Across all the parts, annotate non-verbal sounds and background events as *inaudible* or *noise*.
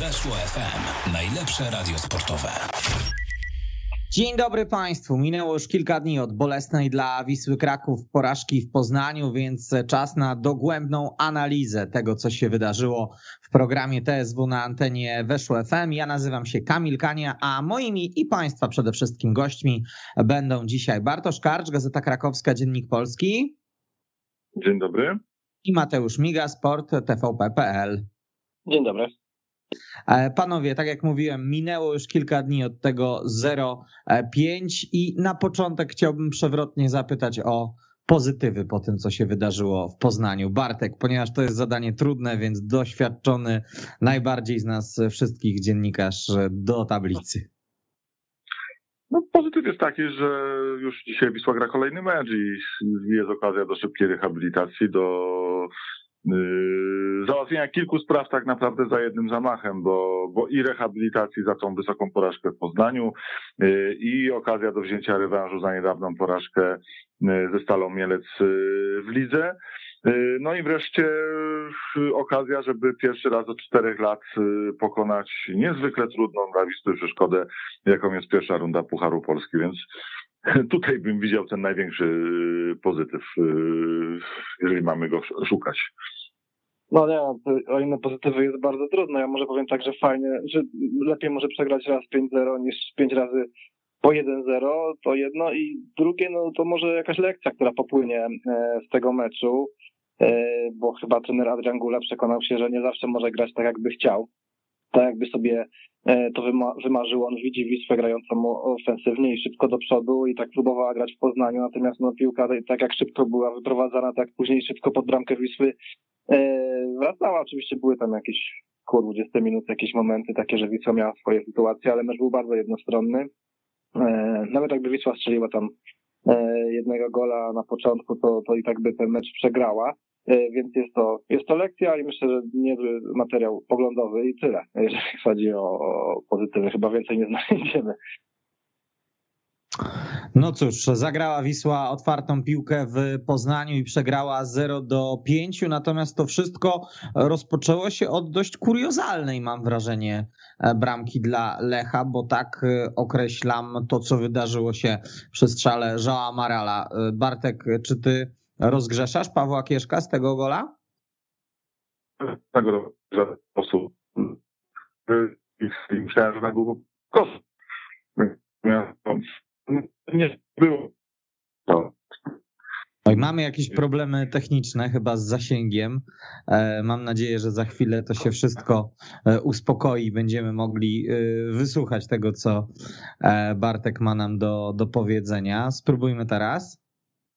Weszło FM. Najlepsze radio sportowe. Dzień dobry Państwu. Minęło już kilka dni od bolesnej dla Wisły Kraków porażki w Poznaniu, więc czas na dogłębną analizę tego, co się wydarzyło w programie TSW na antenie Weszło FM. Ja nazywam się Kamil Kania, a moimi i Państwa przede wszystkim gośćmi będą dzisiaj Bartosz Karcz, Gazeta Krakowska, Dziennik Polski. Dzień dobry. I Mateusz Miga, Sport TVP.pl. Dzień dobry. E, panowie, tak jak mówiłem, minęło już kilka dni od tego 0,5 i na początek chciałbym przewrotnie zapytać o pozytywy po tym, co się wydarzyło w Poznaniu. Bartek, ponieważ to jest zadanie trudne, więc doświadczony najbardziej z nas wszystkich dziennikarz do tablicy. No, pozytyw jest taki, że już dzisiaj Wisła gra kolejny mecz i jest okazja do szybkiej rehabilitacji, do załatwienia kilku spraw tak naprawdę za jednym zamachem, bo, bo i rehabilitacji za tą wysoką porażkę w Poznaniu yy, i okazja do wzięcia rewanżu za niedawną porażkę yy, ze Stalą Mielec w lidze. No i wreszcie okazja, żeby pierwszy raz od czterech lat pokonać niezwykle trudną dla przeszkodę, jaką jest pierwsza runda Pucharu Polski, więc *laughs* tutaj bym widział ten największy y, pozytyw, y, jeżeli mamy go szukać. No nie, o inne pozytywy jest bardzo trudno. Ja może powiem tak, że fajnie, że lepiej może przegrać raz 5-0 niż 5 razy po 1-0, to jedno i drugie, no to może jakaś lekcja, która popłynie e, z tego meczu, e, bo chyba trener Adrian Gula przekonał się, że nie zawsze może grać tak, jakby chciał tak jakby sobie e, to wymarzył. On widzi Wisłę grającą ofensywnie i szybko do przodu i tak próbowała grać w Poznaniu, natomiast no, piłka tak jak szybko była wyprowadzana, tak później szybko pod bramkę Wisły e, wracała. Oczywiście były tam jakieś około 20 minut, jakieś momenty takie, że Wisła miała swoje sytuacje, ale mecz był bardzo jednostronny. E, nawet jakby Wisła strzeliła tam jednego gola na początku, to, to i tak by ten mecz przegrała. E, więc jest to, jest to lekcja i myślę, że niezły materiał poglądowy i tyle, jeżeli chodzi o, o pozytywy. Chyba więcej nie znajdziemy. No cóż, zagrała Wisła otwartą piłkę w Poznaniu i przegrała 0 do 5, natomiast to wszystko rozpoczęło się od dość kuriozalnej, mam wrażenie, e, bramki dla Lecha, bo tak e, określam to, co wydarzyło się przy strzale Joa Marala. Bartek, czy ty Rozgrzeszasz Pawła Kieszka z tego gola? Tego w żaden sposób. Myślałem, że na Google koszt. Nie było. Oj, mamy jakieś problemy techniczne chyba z zasięgiem. E, mam nadzieję, że za chwilę to się wszystko e, uspokoi i będziemy mogli e, wysłuchać tego, co Bartek ma nam do, do powiedzenia. Spróbujmy teraz.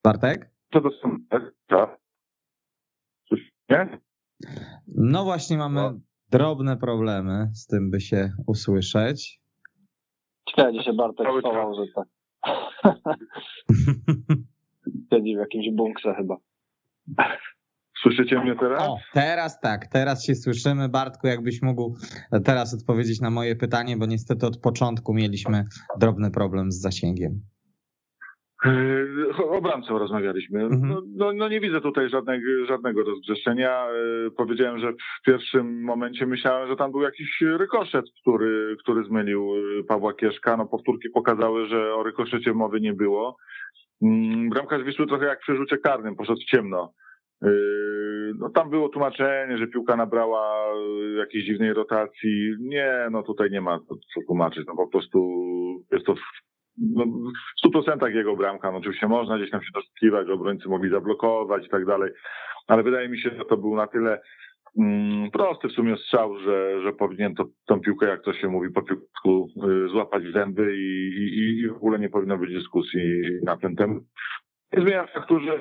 Bartek? Co do tak? Nie? No właśnie mamy no. drobne problemy z tym, by się usłyszeć. Gdzie się Bartek schował, że tak. *laughs* Siedzi w jakimś bunkrze chyba. Słyszycie mnie teraz? O, teraz tak, teraz się słyszymy. Bartku, jakbyś mógł teraz odpowiedzieć na moje pytanie, bo niestety od początku mieliśmy drobny problem z zasięgiem. Yy, o bramce rozmawialiśmy. Mhm. No, no, no, nie widzę tutaj żadnego, żadnego rozgrzeszenia. Yy, powiedziałem, że w pierwszym momencie myślałem, że tam był jakiś rykoszet, który, który zmylił yy, Pawła Kieszka. No powtórki pokazały, że o rykoszecie mowy nie było. Mm, bramkarz Wisły trochę jak przy rzucie karnym, poszedł w ciemno. No tam było tłumaczenie, że piłka nabrała jakiejś dziwnej rotacji. Nie, no tutaj nie ma co tłumaczyć. No po prostu jest to no, w 100% jego bramka. No, oczywiście można gdzieś tam się doszukiwać, że obrońcy mogli zablokować i tak dalej, ale wydaje mi się, że to był na tyle mm, prosty w sumie strzał, że, że powinien to, tą piłkę, jak to się mówi po piłku, y, złapać w zęby i, i, i w ogóle nie powinno być dyskusji na ten temat. Nie zmienia faktu, że,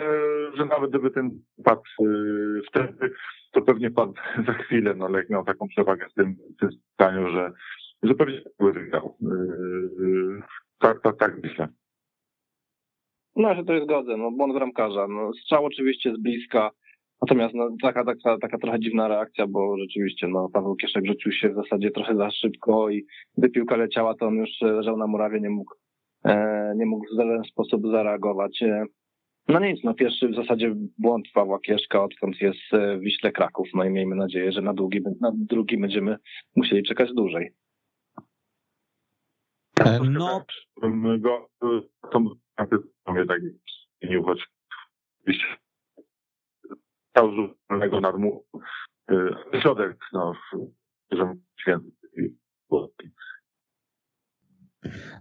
że nawet gdyby ten padł y, wtedy, to pewnie padł *laughs* za chwilę. No, Lech miał taką przewagę w tym, w tym że, że pewnie by wygrał. Y, tak, tak, tak myślę. No ja się to zgodzę, no błąd bramkarza. No, strzał oczywiście z bliska, natomiast no, taka, taka, taka trochę dziwna reakcja, bo rzeczywiście no, Paweł Kieszek rzucił się w zasadzie trochę za szybko i gdy piłka leciała, to on już leżał na murawie, nie mógł, e, nie mógł w żaden sposób zareagować. E, No nic, no pierwszy w zasadzie błąd Pawła Kieszka, odkąd jest w Wiśle Kraków. No i miejmy nadzieję, że na, długi, na drugi będziemy musieli czekać dłużej. No. Go, to mnie tak zmienił, choć stał zupełnego narmu. Środek, no, że święty.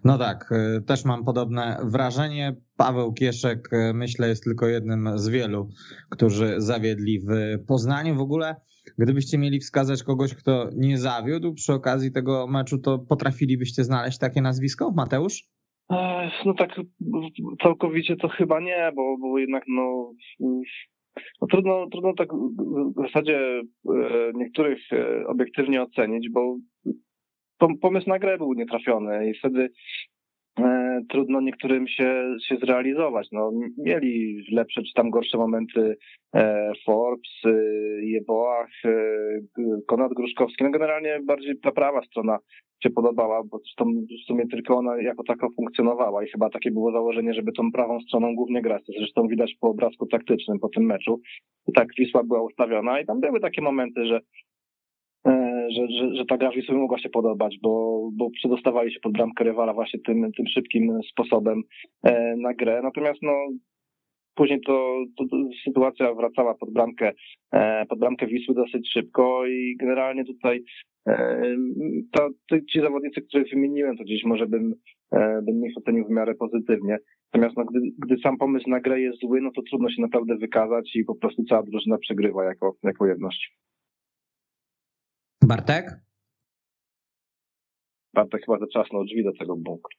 No tak, też mam podobne wrażenie. Paweł Kieszek, myślę, jest tylko jednym z wielu, którzy zawiedli w Poznaniu. W ogóle, gdybyście mieli wskazać kogoś, kto nie zawiódł przy okazji tego meczu, to potrafilibyście znaleźć takie nazwisko, Mateusz? No tak całkowicie to chyba nie, bo, bo jednak no, no trudno, trudno tak w zasadzie niektórych obiektywnie ocenić, bo pomysł na grę był nietrafiony i wtedy e, trudno niektórym się, się zrealizować. No, mieli lepsze czy tam gorsze momenty e, Forbes, e, Jeboach, e, Konrad Gruszkowski. No generalnie bardziej ta prawa strona się podobała, bo zresztą w sumie tylko ona jako taka funkcjonowała i chyba takie było założenie, żeby tą prawą stroną głównie grać. To zresztą widać po obrazku taktycznym po tym meczu. Tak Wisła była ustawiona i tam były takie momenty, że że, że, że ta gra Wisły mogła się podobać, bo, bo przedostawali się pod bramkę rywala właśnie tym, tym szybkim sposobem e, na grę. Natomiast no, później to, to, to sytuacja wracała pod bramkę, e, pod bramkę Wisły dosyć szybko i generalnie tutaj to, ci zawodnicy, których wymieniłem, to gdzieś może bym, bym ich ocenił w miarę pozytywnie. Natomiast no, gdy, gdy sam pomysł na grę jest zły, no to trudno się naprawdę wykazać i po prostu cała drużyna przegrywa jako, jako jedność. Bartek? Bartek chyba zatrzasnął drzwi do tego bunkru.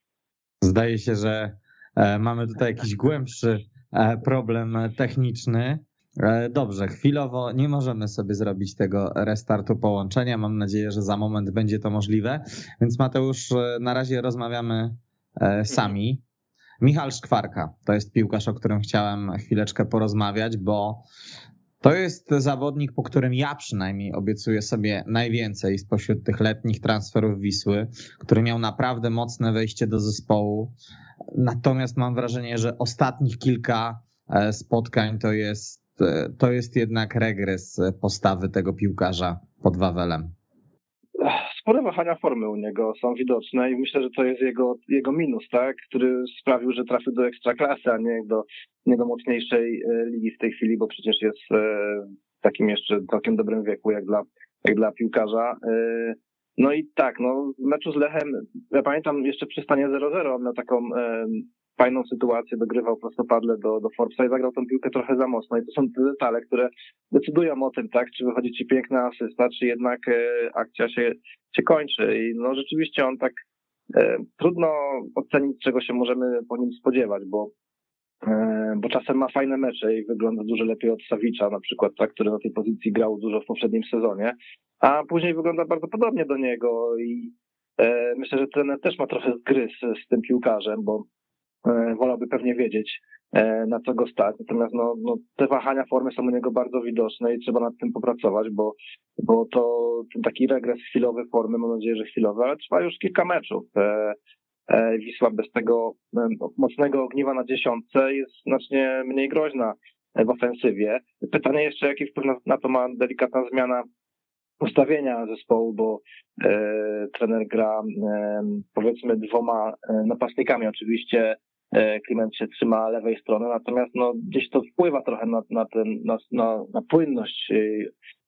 Zdaje się, że e, mamy tutaj jakiś głębszy e, problem techniczny. E, dobrze, chwilowo nie możemy sobie zrobić tego restartu połączenia. Mam nadzieję, że za moment będzie to możliwe. Więc Mateusz, na razie rozmawiamy sami. Michal Szkwarka to jest piłkarz, o którym chciałem chwileczkę porozmawiać, bo to jest zawodnik, po którym ja przynajmniej obiecuję sobie najwięcej spośród tych letnich transferów Wisły, który miał naprawdę mocne wejście do zespołu. Natomiast mam wrażenie, że ostatnich kilka e, spotkań to jest, e, to jest jednak regres postawy tego piłkarza pod Wawelem spore wahania formy u niego są widoczne i myślę, że to jest jego, jego minus, tak, który sprawił, że trafił do ekstraklasy, a nie do, nie do mocniejszej e, ligi w tej chwili, bo przecież jest e, w takim jeszcze całkiem dobrym wieku, jak dla, jak dla piłkarza. E, no i tak, no w meczu z Lechem, ja pamiętam jeszcze przy stanie 0-0 on miał taką fajną sytuację, dogrywał prostopadle do, do Forbesa i zagrał tą piłkę trochę za mocno. I to są te detale, które decydują o tym, tak, czy wychodzi ci piękna asysta, czy jednak e, akcja się, się kończy. I no rzeczywiście on tak e, trudno ocenić, czego się możemy po nim spodziewać, bo e, bo czasem ma fajne mecze i wygląda dużo lepiej od Sawicza, na przykład, tak, który na tej pozycji grał dużo w poprzednim sezonie, a później wygląda bardzo podobnie do niego i e, myślę, że trener też ma trochę zgryz z tym piłkarzem, bo wolałby pewnie wiedzieć, e, na co go stać. Natomiast no, no, te wahania formy są u niego bardzo widoczne i trzeba nad tym popracować, bo, bo to taki regres chwilowy formy, mam nadzieję, że chwilowy, ale trwa już kilka meczów. E, Wisła bez tego mocnego ogniwa na dziesiątce jest znacznie mniej groźna w ofensywie. Pytanie jeszcze, jaki wpływ na, na to ma delikatna zmiana ustawienia zespołu, bo e, trener gra e, powiedzmy dwoma e, napastnikami. Oczywiście E, Kliment się trzyma lewej strony, natomiast no, gdzieś to wpływa trochę na, na, ten, na, na, na płynność e,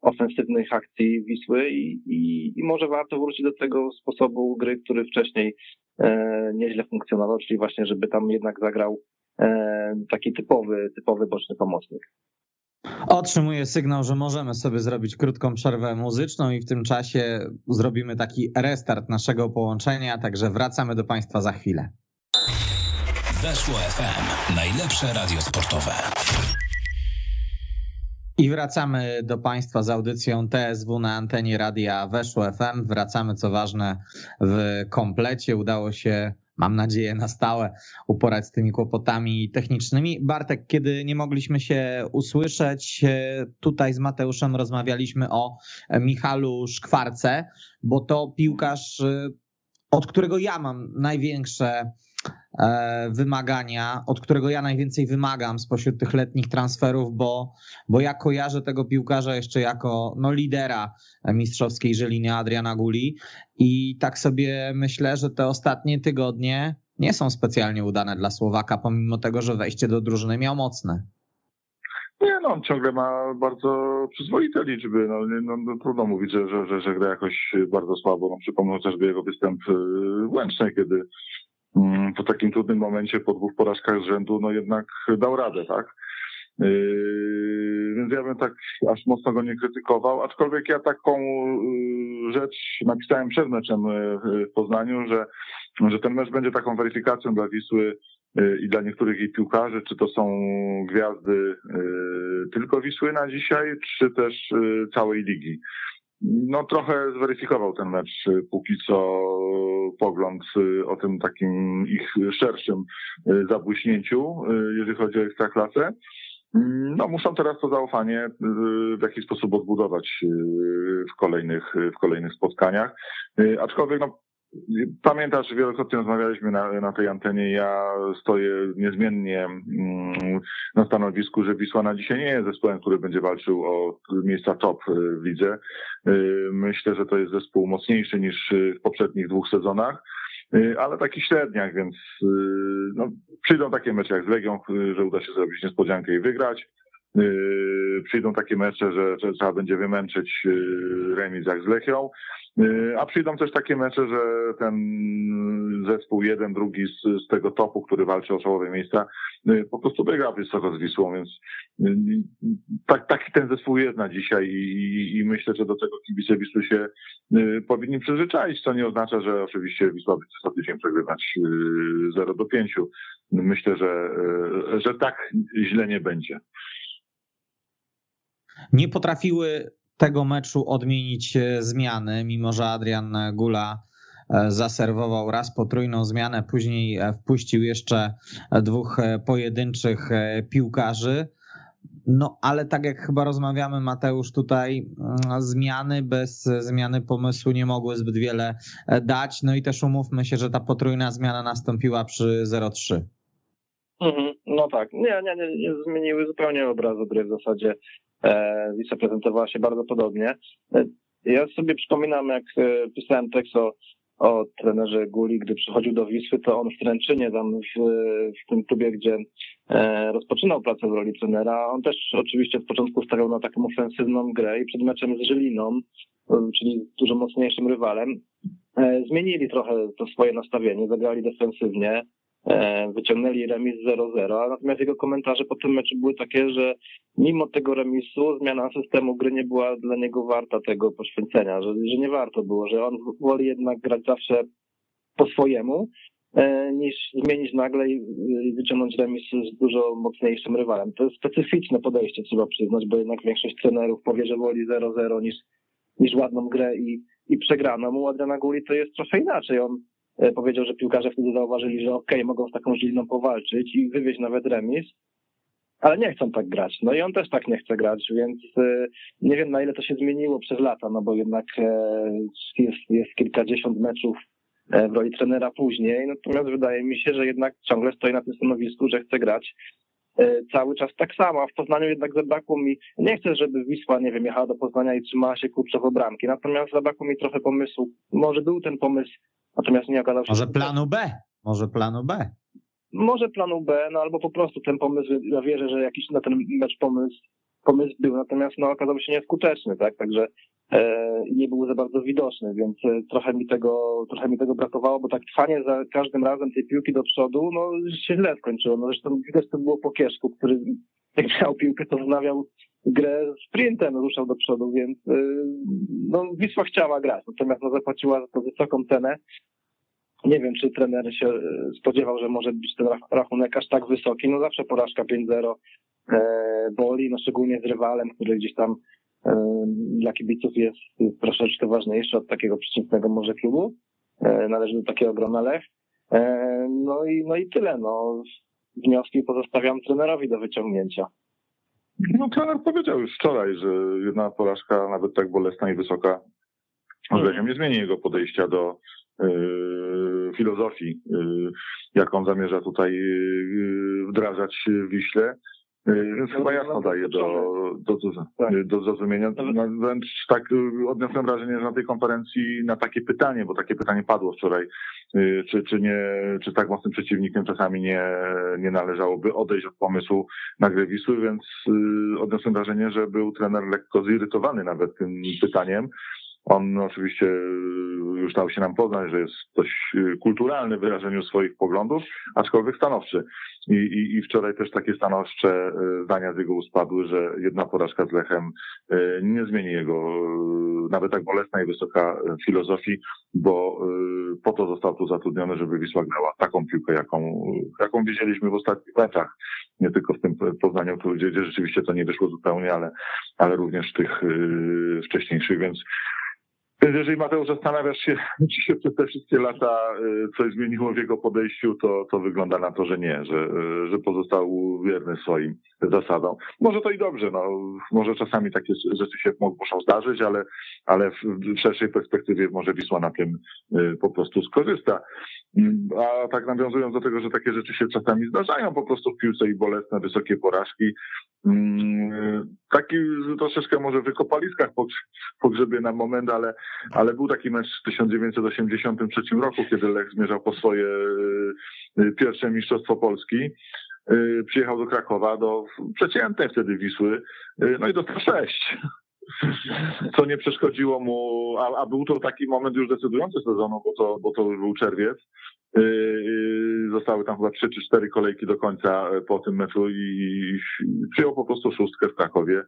ofensywnych akcji Wisły i, i, i, może warto wrócić do tego sposobu gry, który wcześniej e, nieźle funkcjonował, czyli właśnie, żeby tam jednak zagrał e, taki typowy, typowy boczny pomocnik. Otrzymuję sygnał, że możemy sobie zrobić krótką przerwę muzyczną i w tym czasie zrobimy taki restart naszego połączenia, także wracamy do Państwa za chwilę. Weszło FM. Najlepsze radio sportowe. I wracamy do Państwa z audycją TSW na antenie radia Weszło FM. Wracamy, co ważne, w komplecie. Udało się, mam nadzieję, na stałe uporać z tymi kłopotami technicznymi. Bartek, kiedy nie mogliśmy się usłyszeć, tutaj z Mateuszem rozmawialiśmy o Michalu Szkwarce, bo to piłkarz, od którego ja mam największe e, wymagania, od którego ja najwięcej wymagam spośród tych letnich transferów, bo, bo ja kojarzę tego piłkarza jeszcze jako no, lidera mistrzowskiej Żeliny Adriana Guli i tak sobie myślę, że te ostatnie tygodnie nie są specjalnie udane dla Słowaka, pomimo tego, że wejście do drużyny miał mocne. Nie, no on ciągle ma bardzo przyzwoite liczby. No, no, no trudno mówić, że, że, że, że gra jakoś bardzo słabo. No, przypomnę chociażby jego występ w Łęcznej, kiedy po takim trudnym momencie, po dwóch porażkach z rzędu, no jednak dał radę, tak? Yy, więc ja bym tak aż mocno go nie krytykował, aczkolwiek ja taką yy, rzecz napisałem przed meczem yy, w Poznaniu, że, że ten mecz będzie taką weryfikacją dla Wisły i dla niektórych jej piłkarzy, czy to są gwiazdy tylko Wisły na dzisiaj, czy też całej ligi. No trochę zweryfikował ten mecz póki co pogląd o tym takim ich szerszym zabłyśnięciu, jeżeli chodzi o ekstraklasę. No, muszą teraz to zaufanie w jakiś sposób odbudować w kolejnych, w kolejnych spotkaniach. Aczkolwiek, no, Pamiętasz, wielokrotnie rozmawialiśmy na, na tej antenie. Ja stoję niezmiennie mm, na stanowisku, że Wisła na dzisiaj nie jest zespołem, który będzie walczył o miejsca top w lidze. Myślę, że to jest zespół mocniejszy niż w poprzednich dwóch sezonach. Y, ale taki średniak, więc y, no, przyjdą takie mecze jak z Legią, y, że uda się zrobić niespodziankę i wygrać. Przyjdą takie mecze, że, trzeba będzie wymęczyć remis jak z Lechią. Y, a przyjdą też takie mecze, że ten zespół jeden, drugi z, z tego topu, który walczy o czołowe miejsca, po prostu wygra wysoko z Wisłą, więc tak, taki ten zespół jest na dzisiaj i, i myślę, że do tego kibice Wisły się powinni przyzwyczaić, co nie oznacza, że oczywiście Wisła będzie co tydzień przegrywać 0 do 5. Myślę, że, że tak źle nie będzie. Nie potrafiły tego meczu odmienić e, zmiany, mimo że Adrian Gula e, zaserwował raz potrójną zmianę, później e, wpuścił jeszcze dwóch pojedynczych piłkarzy. No, ale tak jak chyba rozmawiamy, Mateusz, tutaj mm, zmiany bez zmiany pomysłu nie mogły zbyt wiele dać. No i też umówmy się, że ta potrójna zmiana nastąpiła przy 0-3. Mhm, no tak, nie, nie, nie, nie zmieniły zupełnie obrazu gry w zasadzie. Wisła e, prezentowała się bardzo podobnie. E, ja sobie przypominam, jak e, pisałem tekst o, o trenerze Guli, gdy przychodził do Wisły, to on w Tręczynie, tam w, w tym klubie, gdzie rozpoczynał pracę w roli trenera, on też oczywiście w początku stawiał na taką ofensywną grę i przed meczem z Żyliną, czyli dużo mocniejszym rywalem, zmienili trochę to swoje nastawienie, zagrali defensywnie, E, wyciągnęli remis 0-0, natomiast jego komentarze po tym meczu były takie, że mimo tego remisu zmiana systemu gry nie była dla niego warta tego poświęcenia, że, że nie warto było, że on woli jednak grać zawsze po swojemu, e, niż zmienić nagle i wyciągnąć remis z dużo mocniejszym rywalem. To jest specyficzne podejście, trzeba przyznać, bo jednak większość trenerów powie, że woli 0-0 niż, niż ładną grę i, i przegraną. U Adriana Guli to jest trochę inaczej. On E, powiedział, że piłkarze wtedy zauważyli, że okej, okay, mogą z taką Żiliną powalczyć i wywieźć nawet remis, ale nie chcą tak grać. No i on też tak nie chce grać, więc e, nie wiem na ile to się zmieniło przez lata, no bo jednak e, jest, jest kilkadziesiąt meczów w roli trenera później, natomiast wydaje mi się, że jednak ciągle stoi na tym stanowisku, że chce grać cały czas tak samo, a w Poznaniu jednak zabrakło mi, nie chcę, żeby Wisła, nie wiem, jechała do Poznania i trzymała się kurczowo bramki, natomiast zabrakło mi trochę pomysłu, może był ten pomysł Natomiast nie okazał się. Może planu B? Może planu B? Może planu B, no albo po prostu ten pomysł, ja wierzę, że jakiś na ten mecz pomysł, pomysł był, natomiast no okazał się nieskuteczny, tak, także e, nie był za bardzo widoczny, więc e, trochę mi tego, trochę mi tego brakowało, bo tak trwanie za każdym razem tej piłki do przodu, no się źle skończyło, no zresztą widać to było po Kieszku, który jak miał piłkę, to wznawiał grę sprintem, ruszał do przodu, więc e, no Wisła chciała grać, natomiast no, zapłaciła za to wysoką cenę, nie wiem, czy trener się e, spodziewał, że może być ten rachunek aż tak wysoki. No zawsze porażka 5-0 e, boli, no szczególnie z rywalem, który gdzieś tam e, dla kibiców jest troszeczkę ważniejszy od takiego przeciętnego może klubu. Należy do takiego grona Lech. No i, no i tyle. No. Wnioski pozostawiam trenerowi do wyciągnięcia. No trener powiedział już wczoraj, że jedna porażka nawet tak bolesna i wysoka Lechem nie zmieni jego podejścia do, filozofii, jaką zamierza tutaj wdrażać w Wiśle. Więc chyba jasno daje do, do, do, tak. do zrozumienia. Wręcz tak odniosłem wrażenie, że na tej konferencji na takie pytanie, bo takie pytanie padło wczoraj, czy, czy, nie, czy tak mocnym przeciwnikiem czasami nie, nie należałoby odejść od pomysłu na grę Wisły, więc odniosłem wrażenie, że był trener lekko zirytowany nawet tym pytaniem. On oczywiście już dał się nam poznać, że jest dość kulturalny w wyrażeniu swoich poglądów, aczkolwiek stanowczy. I, i, I wczoraj też takie stanowcze e, zdania z jego ust padły, że jedna porażka z Lechem e, nie zmieni jego e, nawet tak bolesna i wysoka filozofii, bo po to został tu zatrudniony, żeby Wisła grała taką piłkę, jaką, jaką widzieliśmy w ostatnich latach. Nie tylko w tym Poznaniu, gdzie rzeczywiście to nie wyszło zupełnie, ale, ale również w tych wcześniejszych, więc więc jeżeli Mateusz zastanawiasz się, *laughs* czy się przez te wszystkie lata y, coś zmieniło w jego podejściu, to, to wygląda na to, że nie, że, y, że pozostał wierny swoim zasadom. Może to i dobrze, no, może czasami takie rzeczy się muszą zdarzyć, ale, ale w szerszej perspektywie może Wisła na tym y, po prostu skorzysta. Mm, a tak nawiązując do tego, że takie rzeczy się czasami zdarzają po prostu w piłce i bolesne, wysokie porażki, mm, taki troszeczkę może wykopaliskach pogrzebie na moment, ale, ale był taki mecz w 1983 roku, kiedy Lech zmierzał po swoje pierwsze Mistrzostwo Polski. Y, przyjechał do Krakowa, do przeciętnej wtedy Wisły, y, no i dostał sześć. Co nie przeszkodziło mu, a, a, był to taki moment już decydujący sezonu, bo to, bo to był czerwiec. Y, zostały tam chyba trzy czy cztery kolejki do końca po tym meczu i przyjął po prostu szóstkę w Krakowie.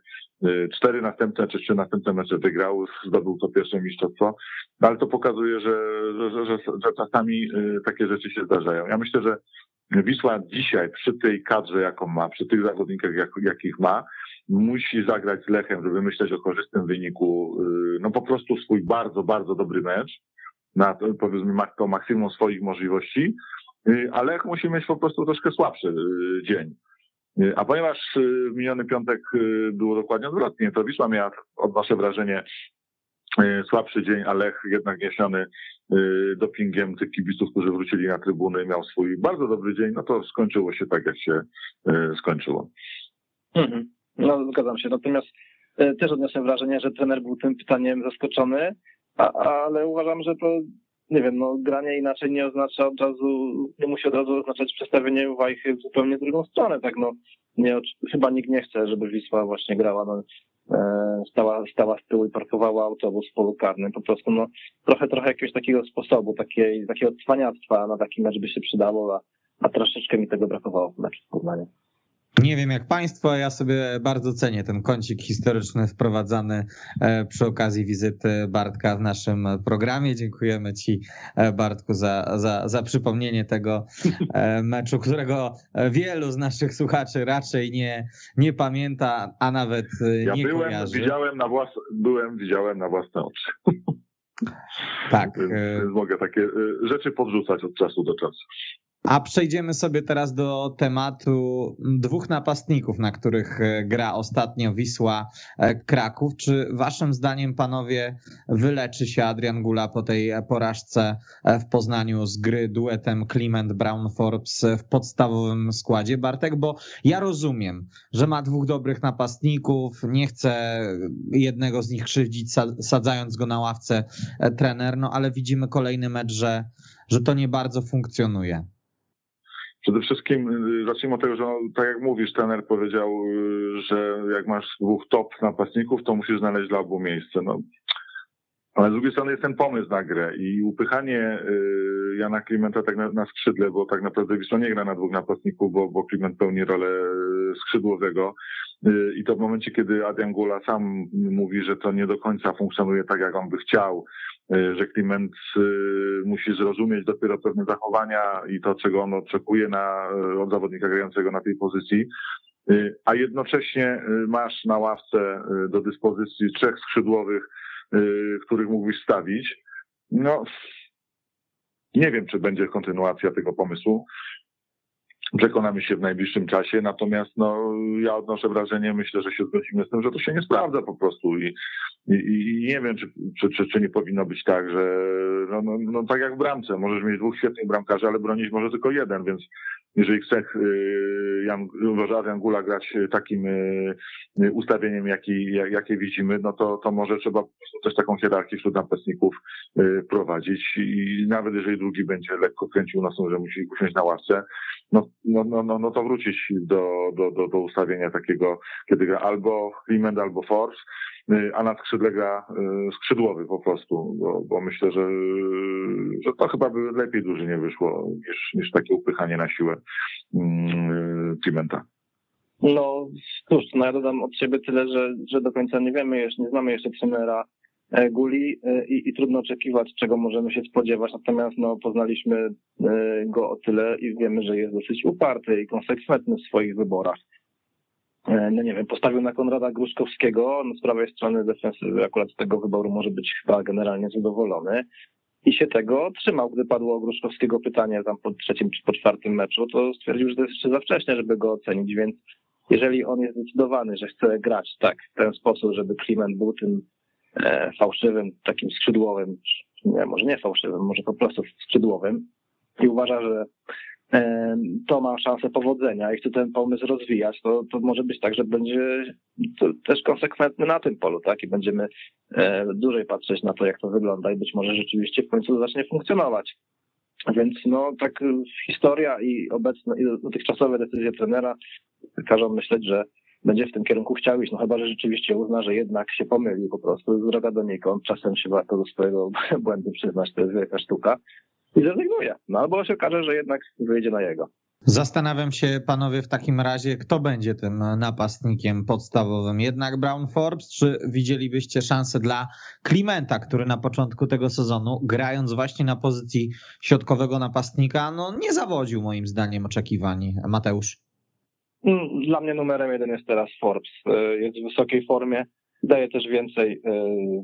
Cztery następne czy trzy następne mecze wygrał, zdobył to pierwsze mistrzostwo, ale to pokazuje, że, że, że, że czasami takie rzeczy się zdarzają. Ja myślę, że Wisła dzisiaj przy tej kadrze, jaką ma, przy tych zawodnikach, jak, jakich ma, musi zagrać z Lechem, żeby myśleć o korzystnym wyniku. Y, no po prostu swój bardzo, bardzo dobry mecz na powiedzmy to maksimum swoich możliwości, y, a Lech musi mieć po prostu troszkę słabszy y, dzień. A ponieważ miniony piątek było dokładnie odwrotnie, to Wisła miała odnoszę wrażenie słabszy dzień, a Lech jednak niesiony dopingiem tych kibiców, którzy wrócili na trybuny, miał swój bardzo dobry dzień, no to skończyło się tak, jak się skończyło. Mhm. No, zgadzam się. Natomiast też odniosłem wrażenie, że trener był tym pytaniem zaskoczony, a, ale uważam, że to, nie wiem, no, granie inaczej nie oznacza od razu, nie musi od razu oznaczać przestawienie Wajchy w zupełnie drugą stronę, tak no. Nie, chyba nikt nie chce, żeby Wisła właśnie grała no, E, stała, stała z tyłu i parkowała autobus w polu karnym. Po prostu no, trochę, trochę jakiegoś takiego sposobu, takiej, takiego cwaniactwa na taki mecz by się przydało, a, a troszeczkę mi tego brakowało w meczu z Poznaniem. Nie wiem jak Państwo, ja sobie bardzo cenię ten kącik historyczny wprowadzany e, przy okazji wizyty Bartka w naszym programie. Dziękujemy Ci, e, Bartku, za, za, za przypomnienie tego e, *laughs* meczu, którego wielu z naszych słuchaczy raczej nie, nie pamięta, a nawet ja nie byłem, kojarzy. Widziałem na włas, byłem, widziałem na własne oczy. Tak. Mogę takie rzeczy podrzucać od czasu do czasu. A przejdziemy sobie teraz do tematu dwóch napastników, na których e, gra ostatnio Wisła e, Kraków. Czy waszym zdaniem, panowie, wyleczy się Adrian Gula po tej porażce e, w Poznaniu z gry duetem Clement Brown Forbes w podstawowym składzie? Bartek, bo ja rozumiem, że ma dwóch dobrych napastników, nie chce jednego z nich krzywdzić, sadzając go na ławce trener, no ale widzimy kolejny mecz, że, że to nie bardzo funkcjonuje. Przede wszystkim y, zacznijmy od tego, że no, tak jak mówisz, trener powiedział, y, że jak masz dwóch top napastników, to musisz znaleźć dla obu miejsce. No. Ale z drugiej strony jest ten pomysł na grę i upychanie y, Jana Klimenta tak na, na skrzydle, bo tak naprawdę Wisła nie gra na dwóch napastników, bo, bo Kliment pełni rolę skrzydłowego. I to w momencie, kiedy Adrian Gula sam mówi, że to nie do końca funkcjonuje tak, jak on by chciał, że Kliment y, musi zrozumieć dopiero pewne zachowania i to, czego on oczekuje na, y, od zawodnika grającego na tej pozycji, a jednocześnie masz na ławce do dyspozycji trzech skrzydłowych, których mógłbyś stawić. No, nie wiem, czy będzie kontynuacja tego pomysłu. Przekonamy się w najbliższym czasie, natomiast no, ja odnoszę wrażenie, myślę, że się zgodzimy z tym, że to się nie sprawdza po prostu i, i, i nie wiem, czy, czy, czy, czy, nie powinno być tak, że no, no, no, tak jak w bramce, możesz mieć dwóch świetnych bramkarzy, ale bronić może tylko jeden, więc jeżeli chce y, Jan, Jan Gula grać takim y, ustawieniem, jaki, jakie widzimy, no to, to może trzeba też taką hierarchię wśród napastników y, prowadzić. I nawet jeżeli drugi będzie lekko kręcił nosem, że musi usiąść na ławce, no, no, no, no, no to wrócić do, do, do, do ustawienia takiego, kiedy gra albo Clement, albo Force, a na skrzydle gra skrzydłowy po prostu, bo, bo myślę, że, że to chyba by lepiej nie wyszło niż, niż takie upychanie na siłę Clementa. No cóż, no ja dodam od siebie tyle, że, że do końca nie wiemy jeszcze, nie znamy jeszcze trenera e, Guli e, i, i, trudno oczekiwać, czego możemy się spodziewać. Natomiast no, poznaliśmy e, go o tyle i wiemy, że jest dosyć uparty i konsekwentny w swoich wyborach. No nie wiem, postawił na Konrada Gruszkowskiego, no z prawej strony defensywy akurat z tego wyboru może być chyba generalnie zadowolony i się tego trzymał. Gdy padło Gruszkowskiego pytanie tam po trzecim czy po czwartym meczu, to stwierdził, że to jest jeszcze za wcześnie, żeby go ocenić, więc jeżeli on jest zdecydowany, że chce grać tak, w ten sposób, żeby Kliment był tym e, fałszywym, takim skrzydłowym, nie, może nie fałszywym, może po prostu skrzydłowym i uważa, że to ma szansę powodzenia i chce ten pomysł rozwijać, to, to może być tak, że będzie też konsekwentny na tym polu, tak? I będziemy e, dłużej patrzeć na to, jak to wygląda i być może rzeczywiście w końcu zacznie funkcjonować. Więc no tak historia i obecne i dotychczasowe decyzje trenera każą myśleć, że będzie w tym kierunku chciał iść, no chyba, że rzeczywiście uzna, że jednak się pomylił po prostu, droga donikąd, czasem się warto do swojego *laughs* błędu przyznać, to jest wielka sztuka, i zrezygnuje. No albo się okaże, że jednak wyjdzie na jego. Zastanawiam się, panowie, w takim razie, kto będzie tym napastnikiem podstawowym? Jednak Brown Forbes, czy widzielibyście szansę dla Klimenta, który na początku tego sezonu, grając właśnie na pozycji środkowego napastnika, no nie zawodził moim zdaniem oczekiwań. Mateusz? Mm, dla mnie numerem jeden jest teraz Forbes. E, jest w wysokiej formie, daje też więcej e,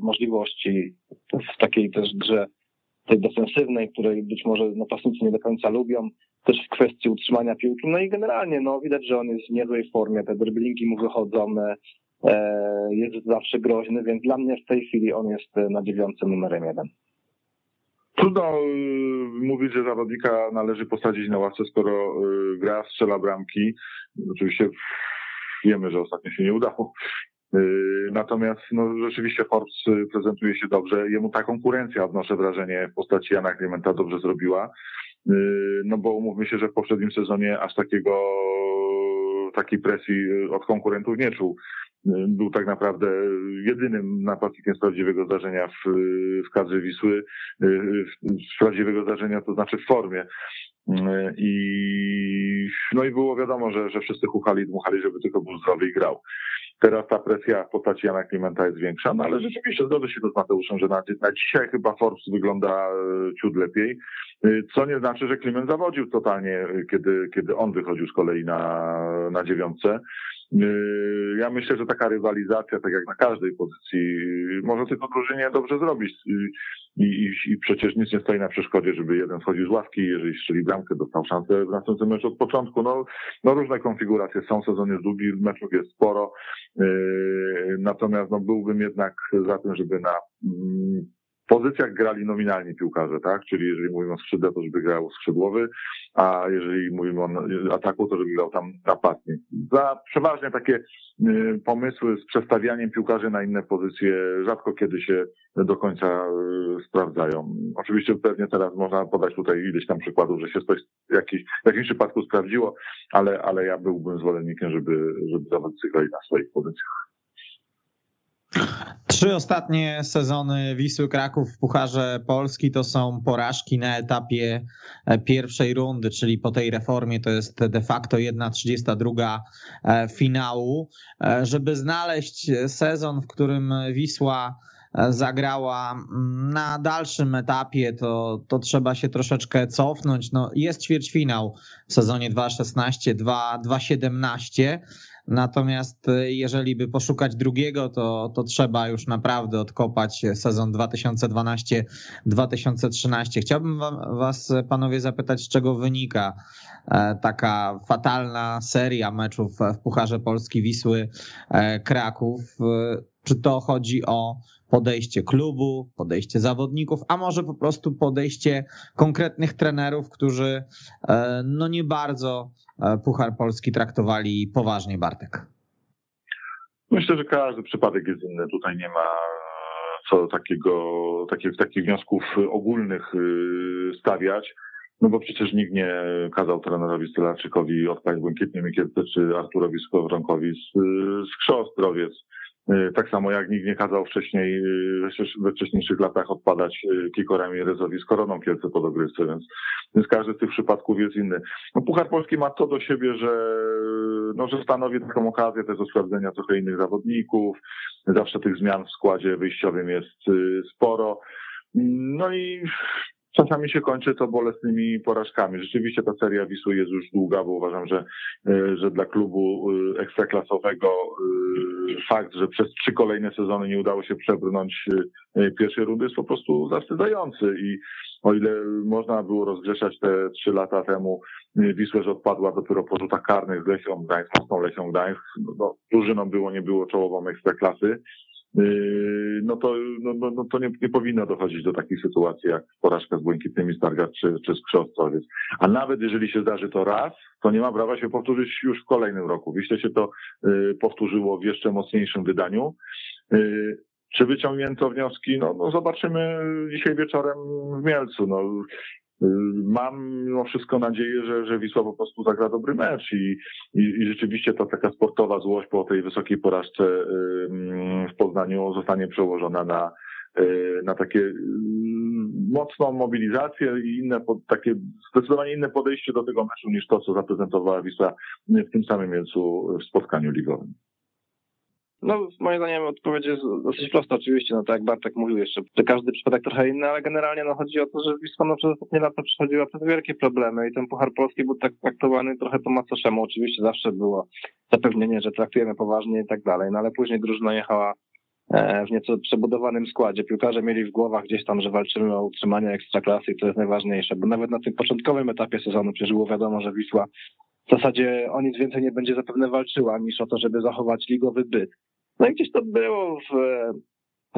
możliwości w takiej też grze tej defensywnej, której być może napastnicy nie do końca lubią, też w kwestii utrzymania piłki. No i generalnie no, widać, że on jest w niezłej formie, te driblingi mu wychodzą, e, jest zawsze groźny, więc dla mnie w tej chwili on jest na dziewiątce numerem jeden. Trudno y, mówić, że zawodnika należy posadzić na ławce, skoro y, gra, strzela bramki. Oczywiście wiemy, że ostatnio się nie udało natomiast no, rzeczywiście Forbes y, prezentuje się dobrze. Jemu ta konkurencja, odnoszę wrażenie, w postaci Jana Klimenta dobrze zrobiła. Yy, no bo umówmy się, że w poprzednim sezonie aż takiego takiej presji od konkurentów nie czuł. Był tak naprawdę jedynym napastnikiem z prawdziwego zdarzenia w, w kadrze Wisły. Z prawdziwego zdarzenia to znaczy w formie. I, no i było wiadomo, że, że wszyscy chuchali, dmuchali, żeby tylko był zdrowy i grał. Teraz ta presja w postaci Jana Klimenta jest większa, no ale rzeczywiście zgodzę się z Mateuszem, że na, na dzisiaj chyba Forbes wygląda e, ciut lepiej, co nie znaczy, że Kliment zawodził totalnie, e, kiedy, kiedy on wychodził z kolei na, na dziewiątce. Yy, ja myślę, że taka rywalizacja, tak jak na każdej pozycji, może tylko drużynie dobrze zrobić. I, i, I, przecież nic nie stoi na przeszkodzie, żeby jeden wchodził z ławki, jeżeli strzeli bramkę, dostał szansę w następnym meczu od początku. No, no różne konfiguracje są, sezon jest długi, meczów jest sporo. Natomiast no, byłbym jednak za tym, żeby na mm, pozycjach grali nominalni piłkarze, tak? Czyli jeżeli mówimy o skrzydle, to żeby grał skrzydłowy, a jeżeli mówimy o ataku, to żeby grał tam napastnik. Za przeważnie takie y, pomysły z przestawianiem piłkarzy na inne pozycje rzadko kiedy się do końca y, sprawdzają. Oczywiście pewnie teraz można podać tutaj ileś tam przykładów, że się coś jakiś, w jakimś przypadku sprawdziło, ale, ale ja byłbym zwolennikiem, żeby, żeby zawodnicy grali na swoich pozycjach. Trzy ostatnie sezony Wisły Kraków w Pucharze Polski to są porażki na etapie e, pierwszej rundy, czyli po tej reformie to jest de facto 1,32 e, finału. E, żeby znaleźć sezon, w którym Wisła zagrała mm, na dalszym etapie, to, to trzeba się troszeczkę cofnąć. No, jest ćwierćfinał w sezonie 2.16, 2.17 Natomiast jeżeli by poszukać drugiego, to, to trzeba już naprawdę odkopać sezon 2012-2013. Chciałbym Was, panowie, zapytać, z czego wynika taka fatalna seria meczów w Pucharze Polski Wisły Kraków. Czy to chodzi o podejście klubu, podejście zawodników, a może po prostu podejście konkretnych trenerów, którzy e, no nie bardzo e, Puchar Polski traktowali poważnie, Bartek? Myślę, że każdy przypadek jest inny. Tutaj nie ma co takiego, takich, takich wniosków ogólnych stawiać. No bo przecież nikt nie kazał trenerowi Stylarczykowi odpaść Błękitnie Mikielce czy Arturowi Skowronkowi z, z E, tak samo jak nikt nie kazał wcześniej, e, we wcześniejszych latach odpadać e, Kikorami Rezowi z Koroną Kielce pod ogrywce, więc, więc każdy z tych przypadków jest inny. No, Puchar Polski ma to do siebie, że, no, że stanowi taką okazję też do sprawdzenia trochę innych zawodników. Zawsze tych zmian w składzie wyjściowym jest sporo. No i Czasami się kończy to bolesnymi porażkami. Rzeczywiście ta seria Wisły jest już długa, bo uważam, że, e, że dla klubu e, ekstraklasowego e, fakt, że przez trzy kolejne sezony nie udało się przebrnąć pierwszej rundy jest po prostu zawstydzający i o ile można było rozgrzeszać te trzy lata temu Wisłę, że odpadła dopiero po rzutach karnych z Lechią Gdańsk, tą Lechią Gdańsk, no, no, drużyną było, nie było czołową ekstraklasy, no to, no, no, no to nie, nie, powinno dochodzić do takich sytuacji jak porażka z Błękitnymi Stargard czy, czy z Krzostowiec. A nawet jeżeli się zdarzy to raz, to nie ma prawa się powtórzyć już w kolejnym roku. Wiście się to y, powtórzyło w jeszcze mocniejszym wydaniu. Y, czy wyciągnięto wnioski? No, no zobaczymy dzisiaj wieczorem w Mielcu. No, Mam mimo wszystko nadzieję, że, że Wisła po prostu zagra dobry mecz i, i, i rzeczywiście ta taka sportowa złość po tej wysokiej porażce w Poznaniu zostanie przełożona na, y, na takie mocną mobilizację i inne, takie zdecydowanie inne podejście do tego meczu niż to, co zaprezentowała Wisła w tym samym miejscu w spotkaniu ligowym. No, moim zdaniem odpowiedź jest dosyć prosta oczywiście, no tak jak Bartek mówił jeszcze, każdy przypadek trochę inny, ale generalnie no chodzi o to, że Wisła no, przez ostatnie lata przechodziła przez wielkie problemy i ten Puchar Polski był tak traktowany trochę po macoszemu. Oczywiście zawsze było zapewnienie, że traktujemy poważnie i tak dalej, no ale później drużyna jechała e, w nieco przebudowanym składzie. Piłkarze mieli w głowach gdzieś tam, że walczymy o utrzymanie ekstraklasy i to jest najważniejsze, bo nawet na tym początkowym etapie sezonu przecież było wiadomo, że Wisła w zasadzie o nic więcej nie będzie zapewne walczyła niż o to, żeby zachować ligowy byt. No i gdzieś to było w,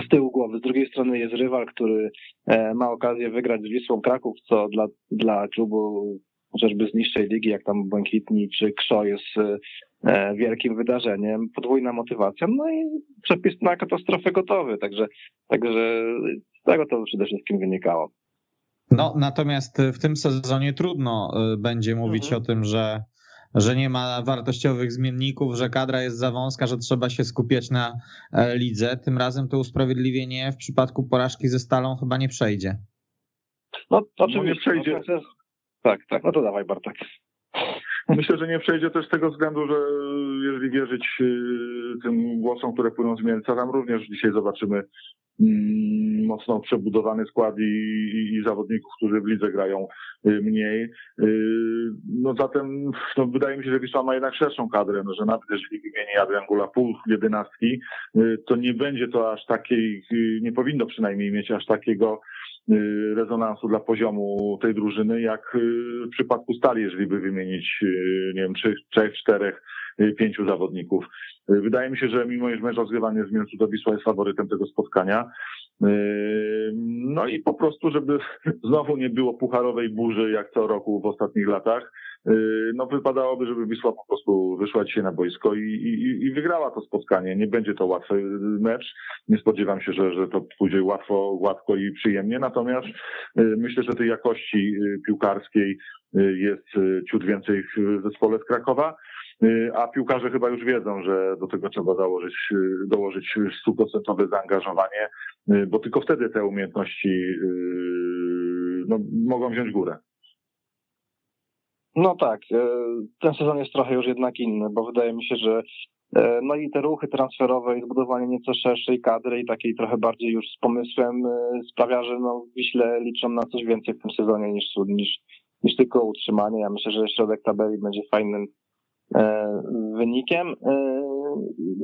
z tyłu głowy. Z drugiej strony jest rywal, który e, ma okazję wygrać z Wisłą Kraków, co dla, dla klubu chociażby z niższej ligi, jak tam Błękitni czy Krzo jest e, wielkim wydarzeniem, podwójna motywacja, no i przepis na katastrofę gotowy, także, także z tego to przede wszystkim wynikało. No, natomiast w tym sezonie trudno e, będzie mówić mhm. o tym, że że nie ma wartościowych zmienników, że kadra jest za wąska, że trzeba się skupiać na e, lidze. Tym razem to usprawiedliwienie w przypadku porażki ze Stalą chyba nie przejdzie. No, oczywiście. No nie przejdzie. Tak, tak, no to dawaj Bartek. Myślę, że nie przejdzie też z tego względu, że jeżeli wierzyć y, tym głosom, które płyną z Mielca, tam również dzisiaj zobaczymy mm, mocno przebudowany skład i, i, i, zawodników, którzy w lidze grają y, mniej. No zatem no wydaje mi się, że Wisła ma jednak szerszą kadrę, no, że nawet jeżeli wymieni Adrian Gula pół jedenastki, to nie będzie to aż takiej, nie powinno przynajmniej mieć aż takiego rezonansu dla poziomu tej drużyny, jak y, w przypadku Stali, jeżeli by wymienić, y, nie wiem, trzech, trzech czterech, pięciu zawodników. Wydaje mi się, że mimo iż mecz rozgrywany jest w Mielcu, Wisła jest faworytem tego spotkania. No i po prostu, żeby *laughs* znowu nie było pucharowej burzy jak co roku w ostatnich latach, no wypadałoby, żeby Wisła po prostu wyszła dzisiaj na boisko i, i, i wygrała to spotkanie. Nie będzie to łatwy mecz. Nie spodziewam się, że, że to pójdzie łatwo, gładko i przyjemnie. Natomiast yy, myślę, że tej jakości yy, piłkarskiej jest ciut więcej w zespole z Krakowa. A piłkarze chyba już wiedzą, że do tego trzeba dołożyć, dołożyć stuprocentowe zaangażowanie, bo tylko wtedy te umiejętności no, mogą wziąć górę. No tak, e, ten sezon jest trochę już jednak inny, bo wydaje mi się, że e, no i te ruchy transferowe i zbudowanie nieco szerszej kadry i takiej trochę bardziej już z pomysłem e, sprawia, że no Wiśle liczą na coś więcej w tym sezonie niż, niż, niż tylko utrzymanie. Ja myślę, że środek tabeli będzie fajnym wynikiem.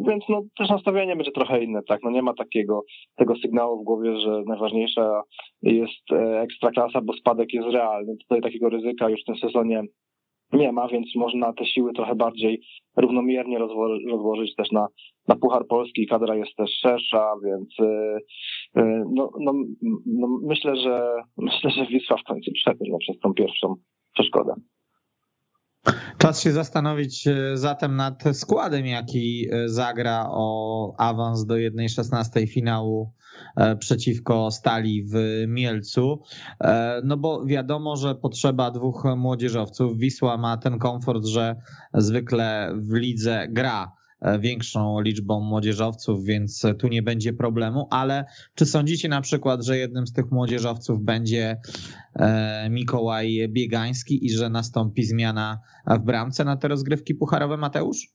Więc no, też nastawienie będzie trochę inne, tak? No nie ma takiego tego sygnału w głowie, że najważniejsza jest ekstraklasa, bo spadek jest realny. Tutaj takiego ryzyka już w tym sezonie nie ma, więc można te siły trochę bardziej równomiernie rozłożyć też na, na Puchar Polski. Kadra jest też szersza, więc no, no, no myślę, że myślę, że Wisła w końcu przebrnie przez tą pierwszą przeszkodę. Czas się zastanowić e, zatem nad składem, jaki e, zagra o awans do 1.16 finału e, przeciwko Stali w Mielcu. No bo wiadomo, że potrzeba dwóch młodzieżowców. Wisła ma ten komfort, że zwykle w lidze gra większą liczbą młodzieżowców, więc tu nie będzie problemu, ale czy sądzicie na przykład, że jednym z tych młodzieżowców będzie e, Mikołaj Biegański i że nastąpi zmiana w bramce na te rozgrywki pucharowe, Mateusz?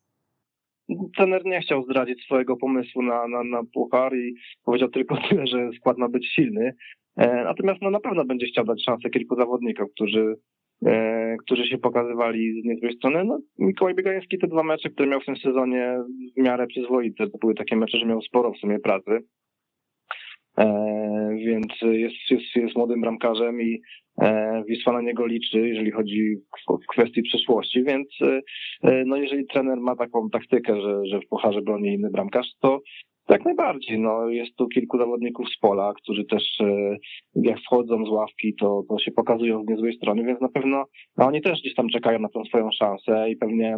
Trener nie chciał zdradzić swojego pomysłu na, na, na puchar i powiedział tylko tyle, że skład ma być silny. E, natomiast no, na pewno będzie chciał dać szansę kilku zawodnikom, którzy E, którzy się pokazywali z niezłej strony. No, Mikołaj Biegański te dwa mecze, które miał w tym sezonie w miarę przyzwoite, to były takie mecze, że miał sporo w sumie pracy. E, więc jest, jest, jest młodym bramkarzem i e, Wisła na niego liczy, jeżeli chodzi w kwestii przyszłości, więc no jeżeli trener ma taką taktykę, że, że w pucharze broni inny bramkarz, to jak najbardziej. No, jest tu kilku zawodników z pola, którzy też e, jak wchodzą z ławki, to, to się pokazują z niezłej strony, więc na pewno no, oni też gdzieś tam czekają na tą swoją szansę i pewnie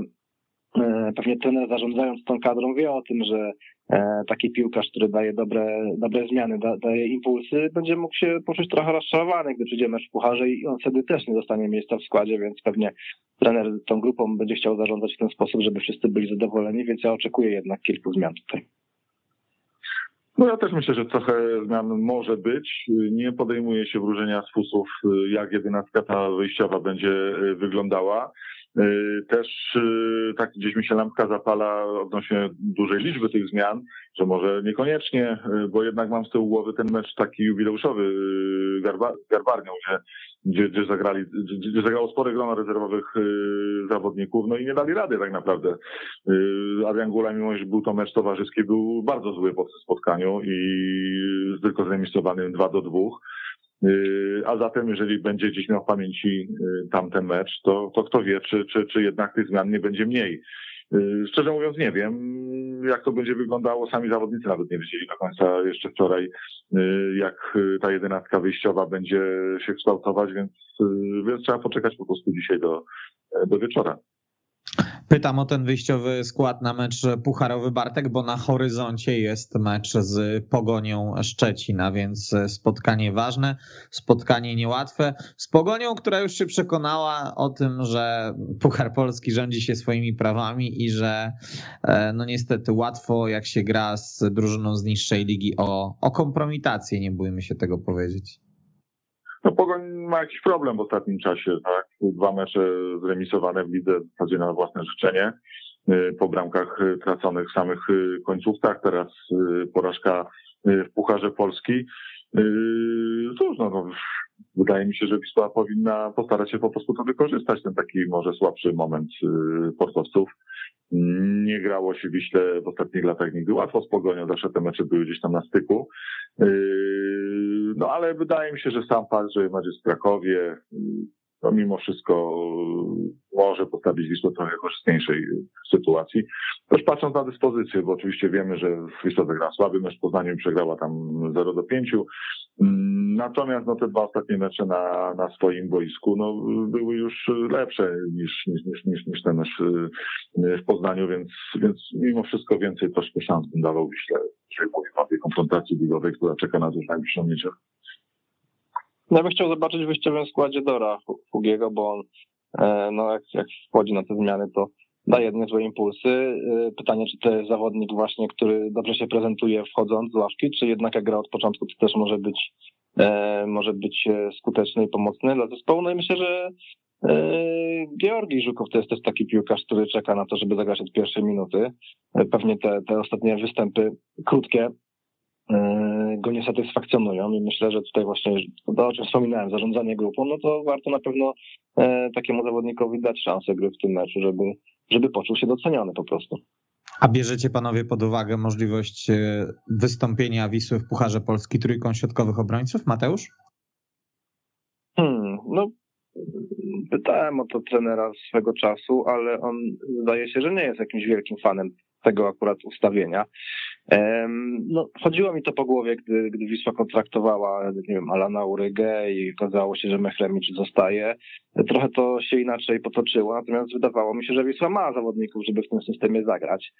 e, pewnie trener zarządzając tą kadrą wie o tym, że e, taki piłkarz, który daje dobre, dobre zmiany, da, daje impulsy, będzie mógł się poczuć trochę rozczarowany, gdy przyjdzie mecz w pucharze i on wtedy też nie dostanie miejsca w składzie, więc pewnie trener tą grupą będzie chciał zarządzać w ten sposób, żeby wszyscy byli zadowoleni, więc ja oczekuję jednak kilku zmian tutaj. No ja też myślę, że trochę zmian może być. Nie podejmuje się wróżenia z fusów, jak jedenastka ta wyjściowa będzie wyglądała. Też tak gdzieś mi się lampka zapala odnośnie dużej liczby tych zmian, że może niekoniecznie, bo jednak mam z tyłu głowy ten mecz taki jubileuszowy z Garbarnią, gdzie, gdzie, zagrali, gdzie, gdzie zagrało spore grono rezerwowych y, zawodników, no i nie dali rady tak naprawdę. Y, Adrian Gula, mimo że był to mecz towarzyski, był bardzo zły po spotkaniu i tylko zremisowanym 2 do 2. Y, a zatem, jeżeli będzie gdzieś miał w pamięci y, tamten mecz, to, to kto wie, czy, czy, czy jednak tych zmian nie będzie mniej. Y, szczerze mówiąc, nie wiem, jak to będzie wyglądało. Sami zawodnicy nawet nie wiedzieli do końca jeszcze wczoraj, y, jak y, ta jedenastka wyjściowa będzie się kształtować, więc, więc trzeba poczekać po prostu dzisiaj do, do wieczora. Pytam o ten wyjściowy skład na mecz pucharowy Bartek, bo na horyzoncie jest mecz z Pogonią Szczecina, więc spotkanie ważne, spotkanie niełatwe. Z Pogonią, która już się przekonała o tym, że Puchar Polski rządzi się swoimi prawami i że e, no niestety łatwo jak się gra z drużyną z niższej ligi o, o kompromitację, nie bójmy się tego powiedzieć. No Pogoń ma jakiś problem w ostatnim czasie, tak? Dwa mecze zremisowane w lidze w zasadzie na własne życzenie y, po bramkach y, traconych w samych y, końcówkach, teraz porażka w Pucharze Polski. Cóż, no, no, wydaje mi się, że Wisła powinna postarać się po prostu to wykorzystać, ten taki może słabszy moment portowców. Nie grało się Wiśle w ostatnich latach nigdy łatwo z Pogonią, zawsze te mecze były gdzieś tam na styku. No ale wydaje mi się, że sam fakt, że jest w Krakowie, no mimo wszystko może postawić Wisłę trochę korzystniejszej sytuacji. Też patrząc na dyspozycję, bo oczywiście wiemy, że Wisła zagrała słaby mecz w Poznaniu i przegrała tam 0 do 5. Natomiast no, te dwa ostatnie mecze na, na swoim boisku no, były już lepsze niż, niż, niż, niż, niż ten mecz w Poznaniu, więc, więc mimo wszystko więcej troszkę szans bym dawał Wiśle, jeżeli mówimy o tej konfrontacji ligowej, która czeka na to w najbliższą niedzielę. Ja bym chciał zobaczyć w wyjściowym składzie Dora Hugiego, bo on e, no jak, jak wchodzi na te zmiany, to daje niezłe impulsy. E, pytanie, czy to jest zawodnik właśnie, który dobrze się prezentuje wchodząc z ławki, czy jednak jak gra od początku, to też może być e, może być skuteczny i pomocny dla zespołu. No i myślę, że Georgi Żukow to jest też taki piłkarz, który czeka na to, żeby zagrać od pierwszej minuty. Pewnie te, te ostatnie występy krótkie go nie satysfakcjonują i myślę, że tutaj właśnie to, o czym wspominałem, zarządzanie grupą, no to warto na pewno e, takiemu zawodnikowi dać szansę gry w tym meczu, żeby, żeby poczuł się doceniony po prostu. A bierzecie panowie pod uwagę możliwość e, wystąpienia Wisły w Pucharze Polski trójką środkowych obrońców? Mateusz? Hmm, no pytałem o to trenera swego czasu, ale on zdaje się, że nie jest jakimś wielkim fanem tego akurat ustawienia. No, chodziło mi to po głowie, gdy, gdy Wisła kontraktowała, nie wiem, Alana Urygę i okazało się, że Mechremicz zostaje. Trochę to się inaczej potoczyło, natomiast wydawało mi się, że Wisła ma zawodników, żeby w tym systemie zagrać.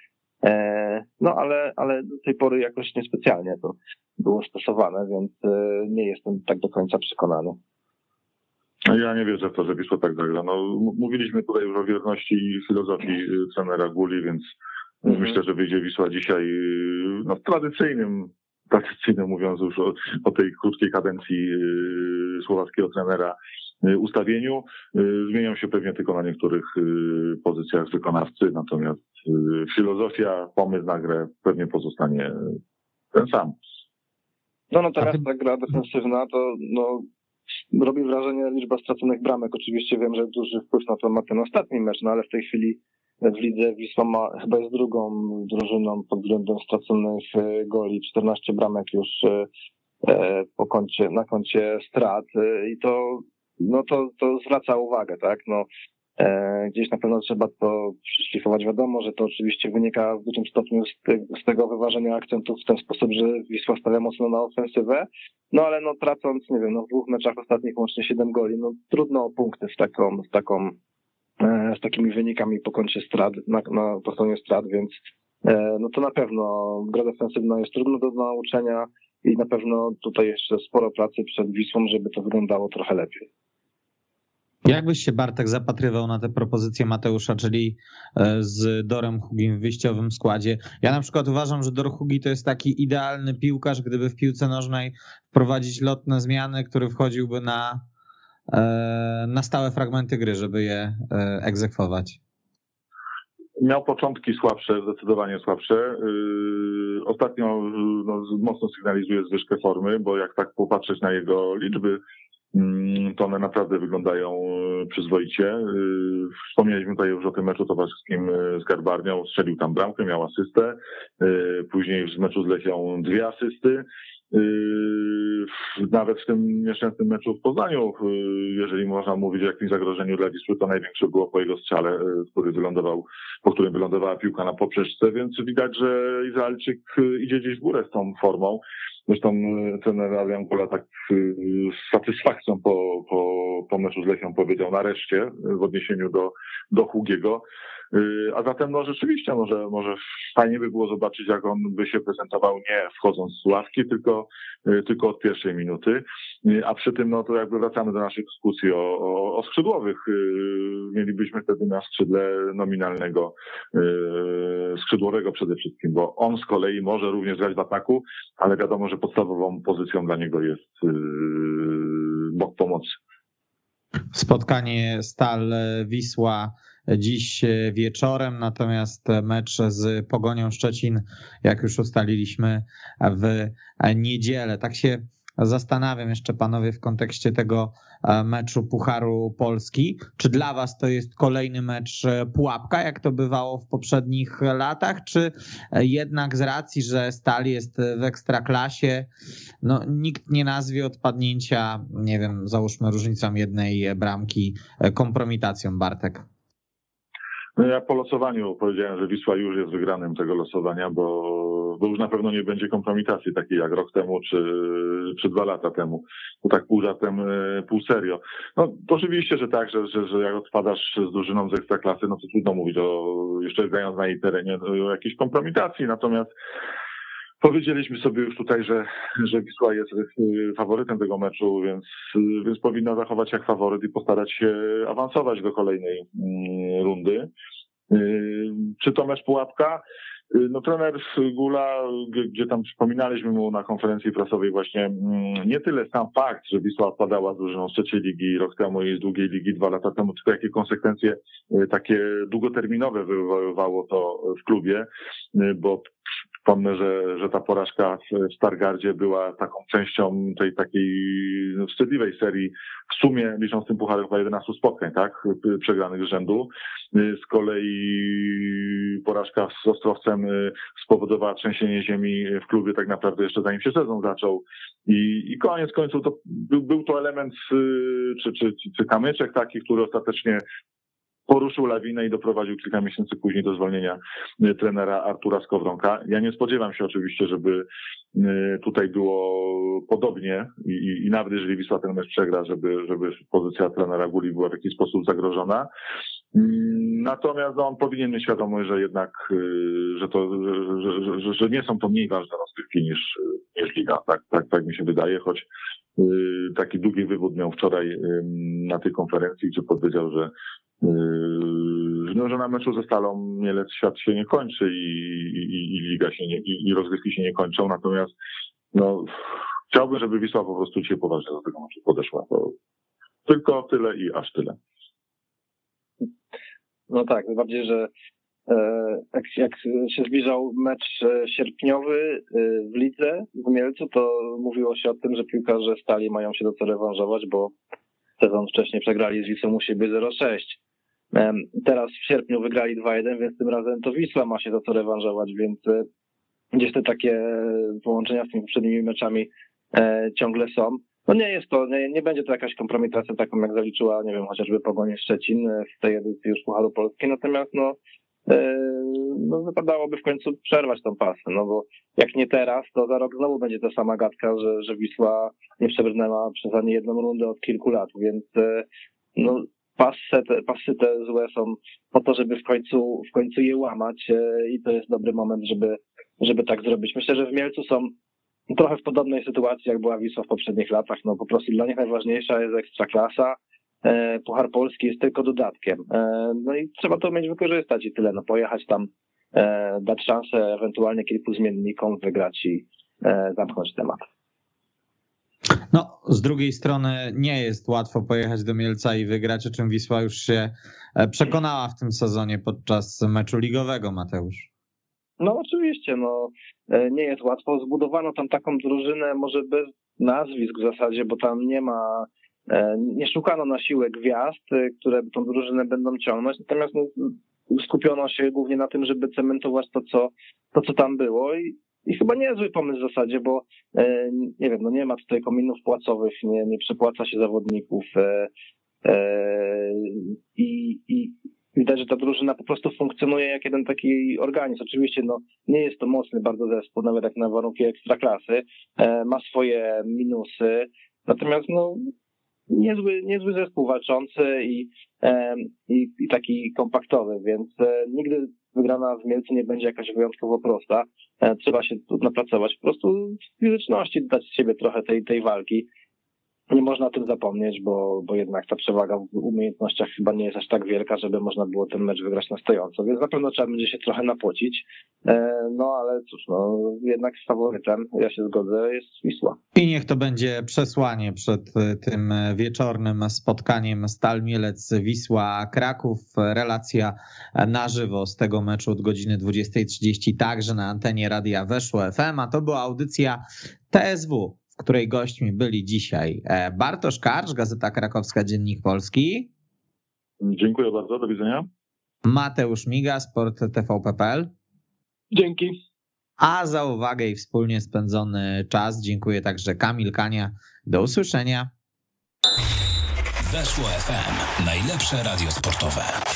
E, no ale, ale do tej pory jakoś niespecjalnie to było stosowane, więc e, nie jestem tak do końca przekonany. Ja nie wierzę w to, że Wisła tak zagra. No, mówiliśmy tutaj już o wierności filozofii y, trenera Guli, więc Mhm. Myślę, że wyjdzie Wisła dzisiaj no, w tradycyjnym, tradycyjnym mówiąc już o, o tej krótkiej kadencji yy, słowackiego trenera yy, ustawieniu. Yy, zmienią się pewnie tylko na niektórych pozycjach wykonawcy, natomiast filozofia, pomysł na grę pewnie pozostanie ten sam. No, no teraz ta gra defensywna to no, robi wrażenie liczba straconych bramek. Oczywiście wiem, że duży wpływ na to ma ten ostatni mecz, no ale w tej chwili w lidze Wisła ma, chyba jest drugą drużyną pod względem straconych e, goli, 14 bramek już e, e, po koncie, na koncie strat. I to, no to, to zwraca uwagę, tak, no gdzieś na pewno trzeba to przyszlifować. Wiadomo, że to oczywiście wynika w dużym stopniu z, te, z, tego wyważenia akcentów w ten sposób, że Wisła stawia mocno na ofensywę, no ale no tracąc, nie wiem, no w dwóch meczach ostatnich łącznie 7 goli, no trudno o punkty w taką, w taką z takimi wynikami po koncie strat, na, na, po stronie strat, więc e, no to na pewno gra defensywna jest trudna do nauczenia i na pewno tutaj jeszcze sporo pracy przed Wisłą, żeby to wyglądało trochę lepiej. Jak byś się Bartek zapatrywał na te propozycje Mateusza, czyli e, z Dorem Hugim w wyjściowym składzie? Ja na przykład uważam, że Dor Hugi to jest taki idealny piłkarz, gdyby w piłce nożnej wprowadzić lotne zmiany, który wchodziłby na E, na stałe fragmenty gry, żeby je e, egzekwować? Miał początki słabsze, zdecydowanie słabsze. E, ostatnio no, mocno sygnalizuje zwyżkę formy, bo jak tak popatrzeć na jego liczby, mm, to one naprawdę wyglądają przyzwoicie. Wspomnieliśmy tutaj już o tym meczu towarzyskim z Garbarnią. Strzelił tam bramkę, miał asystę. Później w meczu z dwie asysty. Yy, nawet w tym nieszczęsnym meczu w Poznaniu, yy, jeżeli można mówić o jakimś zagrożeniu dla Wisły, to największe było po jego strzale, yy, który wylądował, po którym wylądowała piłka na poprzeczce, więc widać, że Izraelczyk idzie gdzieś w górę z tą formą. Zresztą ten Adrian Kula tak z satysfakcją po, po, po meczu z Lechią powiedział nareszcie w odniesieniu do, do Hugiego, a zatem no rzeczywiście może, może fajnie by było zobaczyć, jak on by się prezentował nie wchodząc z ławki, tylko, y, tylko od pierwszej minuty. Y, a przy tym no to jakby wracamy do naszej dyskusji o, o, o skrzydłowych. Mielibyśmy wtedy na skrzydle nominalnego skrzydłowego przede wszystkim, bo on z kolei może również grać w ataku, ale wiadomo, że podstawową pozycją dla niego jest bok pomocy. Spotkanie Stal Wisła dziś wieczorem, natomiast mecz z Pogonią Szczecin, jak już ustaliliśmy, w niedzielę. Tak się zastanawiam jeszcze panowie w kontekście tego meczu Pucharu Polski. Czy dla was to jest kolejny mecz pułapka, jak to bywało w poprzednich latach, czy jednak z racji, że Stal jest w ekstraklasie, no nikt nie nazwie odpadnięcia, nie wiem, załóżmy różnicą jednej bramki kompromitacją, Bartek? No ja po losowaniu powiedziałem, że Wisła już jest wygranym tego losowania, bo, bo już na pewno nie będzie kompromitacji takiej jak rok temu czy, czy dwa lata temu. To tak pół żartem, e, pół serio. No oczywiście, że tak, że, że, że jak odpadasz z drużyną z ekstraklasy, no to trudno mówić o, jeszcze grając na jej terenie, o jakiejś kompromitacji. Natomiast Powiedzieliśmy sobie już tutaj, że, że Wisła jest faworytem tego meczu, więc, więc powinna zachować jak faworyt i postarać się awansować do kolejnej mm, rundy. Y, czy to mecz pułapka? Y, no trener Gula, gdzie tam wspominaliśmy mu na konferencji prasowej właśnie mm, nie tyle sam fakt, że Wisła odpadała z drużyną z trzeciej ligi rok temu i z drugiej ligi dwa lata temu, tylko jakie konsekwencje y, takie długoterminowe wywoływało to w klubie, bo Wspomnę, że, że ta porażka w Stargardzie była taką częścią tej takiej wstydliwej serii w sumie, licząc tym pucharem, chyba 11 spotkań, tak, przegranych z rzędu. Z kolei porażka z Ostrowcem spowodowała trzęsienie ziemi w klubie tak naprawdę jeszcze zanim się sezon zaczął. I, i koniec końców to był, był to element czy, czy, czy kamyczek taki, który ostatecznie poruszył lawinę i doprowadził kilka miesięcy później do zwolnienia y, trenera Artura Skowronka. Ja nie spodziewam się oczywiście, żeby y, tutaj było podobnie i, i nawet jeżeli Wisła ten mecz przegra, żeby, żeby pozycja trenera Guli była w jakiś sposób zagrożona. Mm, natomiast no, on powinien mieć świadomość, że jednak, y, że, to, że, że, że nie są to mniej ważne rozgrywki niż, niż liga. Tak, tak, tak mi się wydaje, choć taki długi wywód miał wczoraj na tej konferencji, gdzie powiedział, że no, że na meczu ze Stalą Mielec świat się nie kończy i, i, i liga się nie, i, i rozgrywki się nie kończą, natomiast no, chciałbym, żeby Wisła po prostu dzisiaj poważnie do tego meczu podeszła. To tylko tyle i aż tyle. No tak, bardziej, że e, jak, jak się zbliżał mecz e, sierpniowy e, w lidze w Mielcu, to mówiło się o tym, że piłkarze Stali mają się do co rewanżować, bo sezon wcześniej przegrali z Wisłą u siebie 0-6. Teraz w sierpniu wygrali 2-1, więc tym razem to Wisła ma się za co rewanżować, więc e, gdzieś te takie połączenia z tymi poprzednimi meczami e, ciągle są. No nie jest to, nie, nie będzie to jakaś kompromitacja taką, jak zaliczyła, nie wiem, chociażby Pogonie Szczecin e, w tej edycji już Pucharu Polski, natomiast no, no wypadałoby w końcu przerwać tą pasę, no bo jak nie teraz, to za rok znowu będzie ta sama gadka, że, że Wisła nie przebrnęła przez ani jedną rundę od kilku lat, więc no pasy te, pasy te złe są po to, żeby w końcu, w końcu je łamać e, i to jest dobry moment, żeby, żeby tak zrobić. Myślę, że w Mielcu są trochę w podobnej sytuacji, jak była Wisła w poprzednich latach. No po prostu dla nich najważniejsza jest ekstraklasa. E, Puchar Polski jest tylko dodatkiem. E, no i trzeba to umieć wykorzystać i tyle. No pojechać tam, dać szansę ewentualnie kilku zmiennikom, wygrać i zamknąć temat. Z drugiej strony nie jest łatwo pojechać do Mielca i wygrać, o czym Wisła już się e, przekonała w tym sezonie podczas meczu ligowego, Mateusz. No oczywiście, no e, nie jest łatwo. Zbudowano tam taką drużynę, może bez nazwisk w zasadzie, bo tam nie ma, e, nie szukano na siłę gwiazd, które tą drużynę będą ciągnąć, natomiast no, skupiono się głównie na tym, żeby cementować to, co, to, co tam było i i chyba niezły pomysł w zasadzie, bo e, nie wiem, no nie ma tutaj kominów płacowych, nie, nie przepłaca się zawodników e, e, i, i widać, że ta drużyna po prostu funkcjonuje jak jeden taki organizm. Oczywiście no, nie jest to mocny bardzo zespół, nawet jak na warunki ekstraklasy, ma swoje minusy, natomiast no niezły, niezły zespół walczący i, i, i taki kompaktowy, więc nigdy wygrana w Mielcu nie będzie jakaś wyjątkowo prosta. E, trzeba się tu napracować, po prostu w fizyczności dać z siebie trochę tej, tej walki nie można o tym zapomnieć, bo, bo jednak ta przewaga w umiejętnościach chyba nie jest aż tak wielka, żeby można było ten mecz wygrać na stojąco, więc na pewno trzeba będzie się trochę napocić. E, no ale cóż, no jednak z faworytem, ja się zgodzę, jest Wisła. I niech to będzie przesłanie przed e, tym wieczornym spotkaniem Stal Mielec Wisła Kraków. Relacja na żywo z tego meczu od godziny 20.30 także na antenie Radia Weszło FM, a to była audycja TSW której gośćmi byli dzisiaj e, Bartosz Karcz, Gazeta Krakowska, Dziennik Polski. Dziękuję bardzo, do widzenia. Mateusz Miga, Sport TVP.pl. Dzięki. A za uwagę i wspólnie spędzony czas dziękuję także Kamil Kania. Do usłyszenia. Weszło FM. Najlepsze radio sportowe.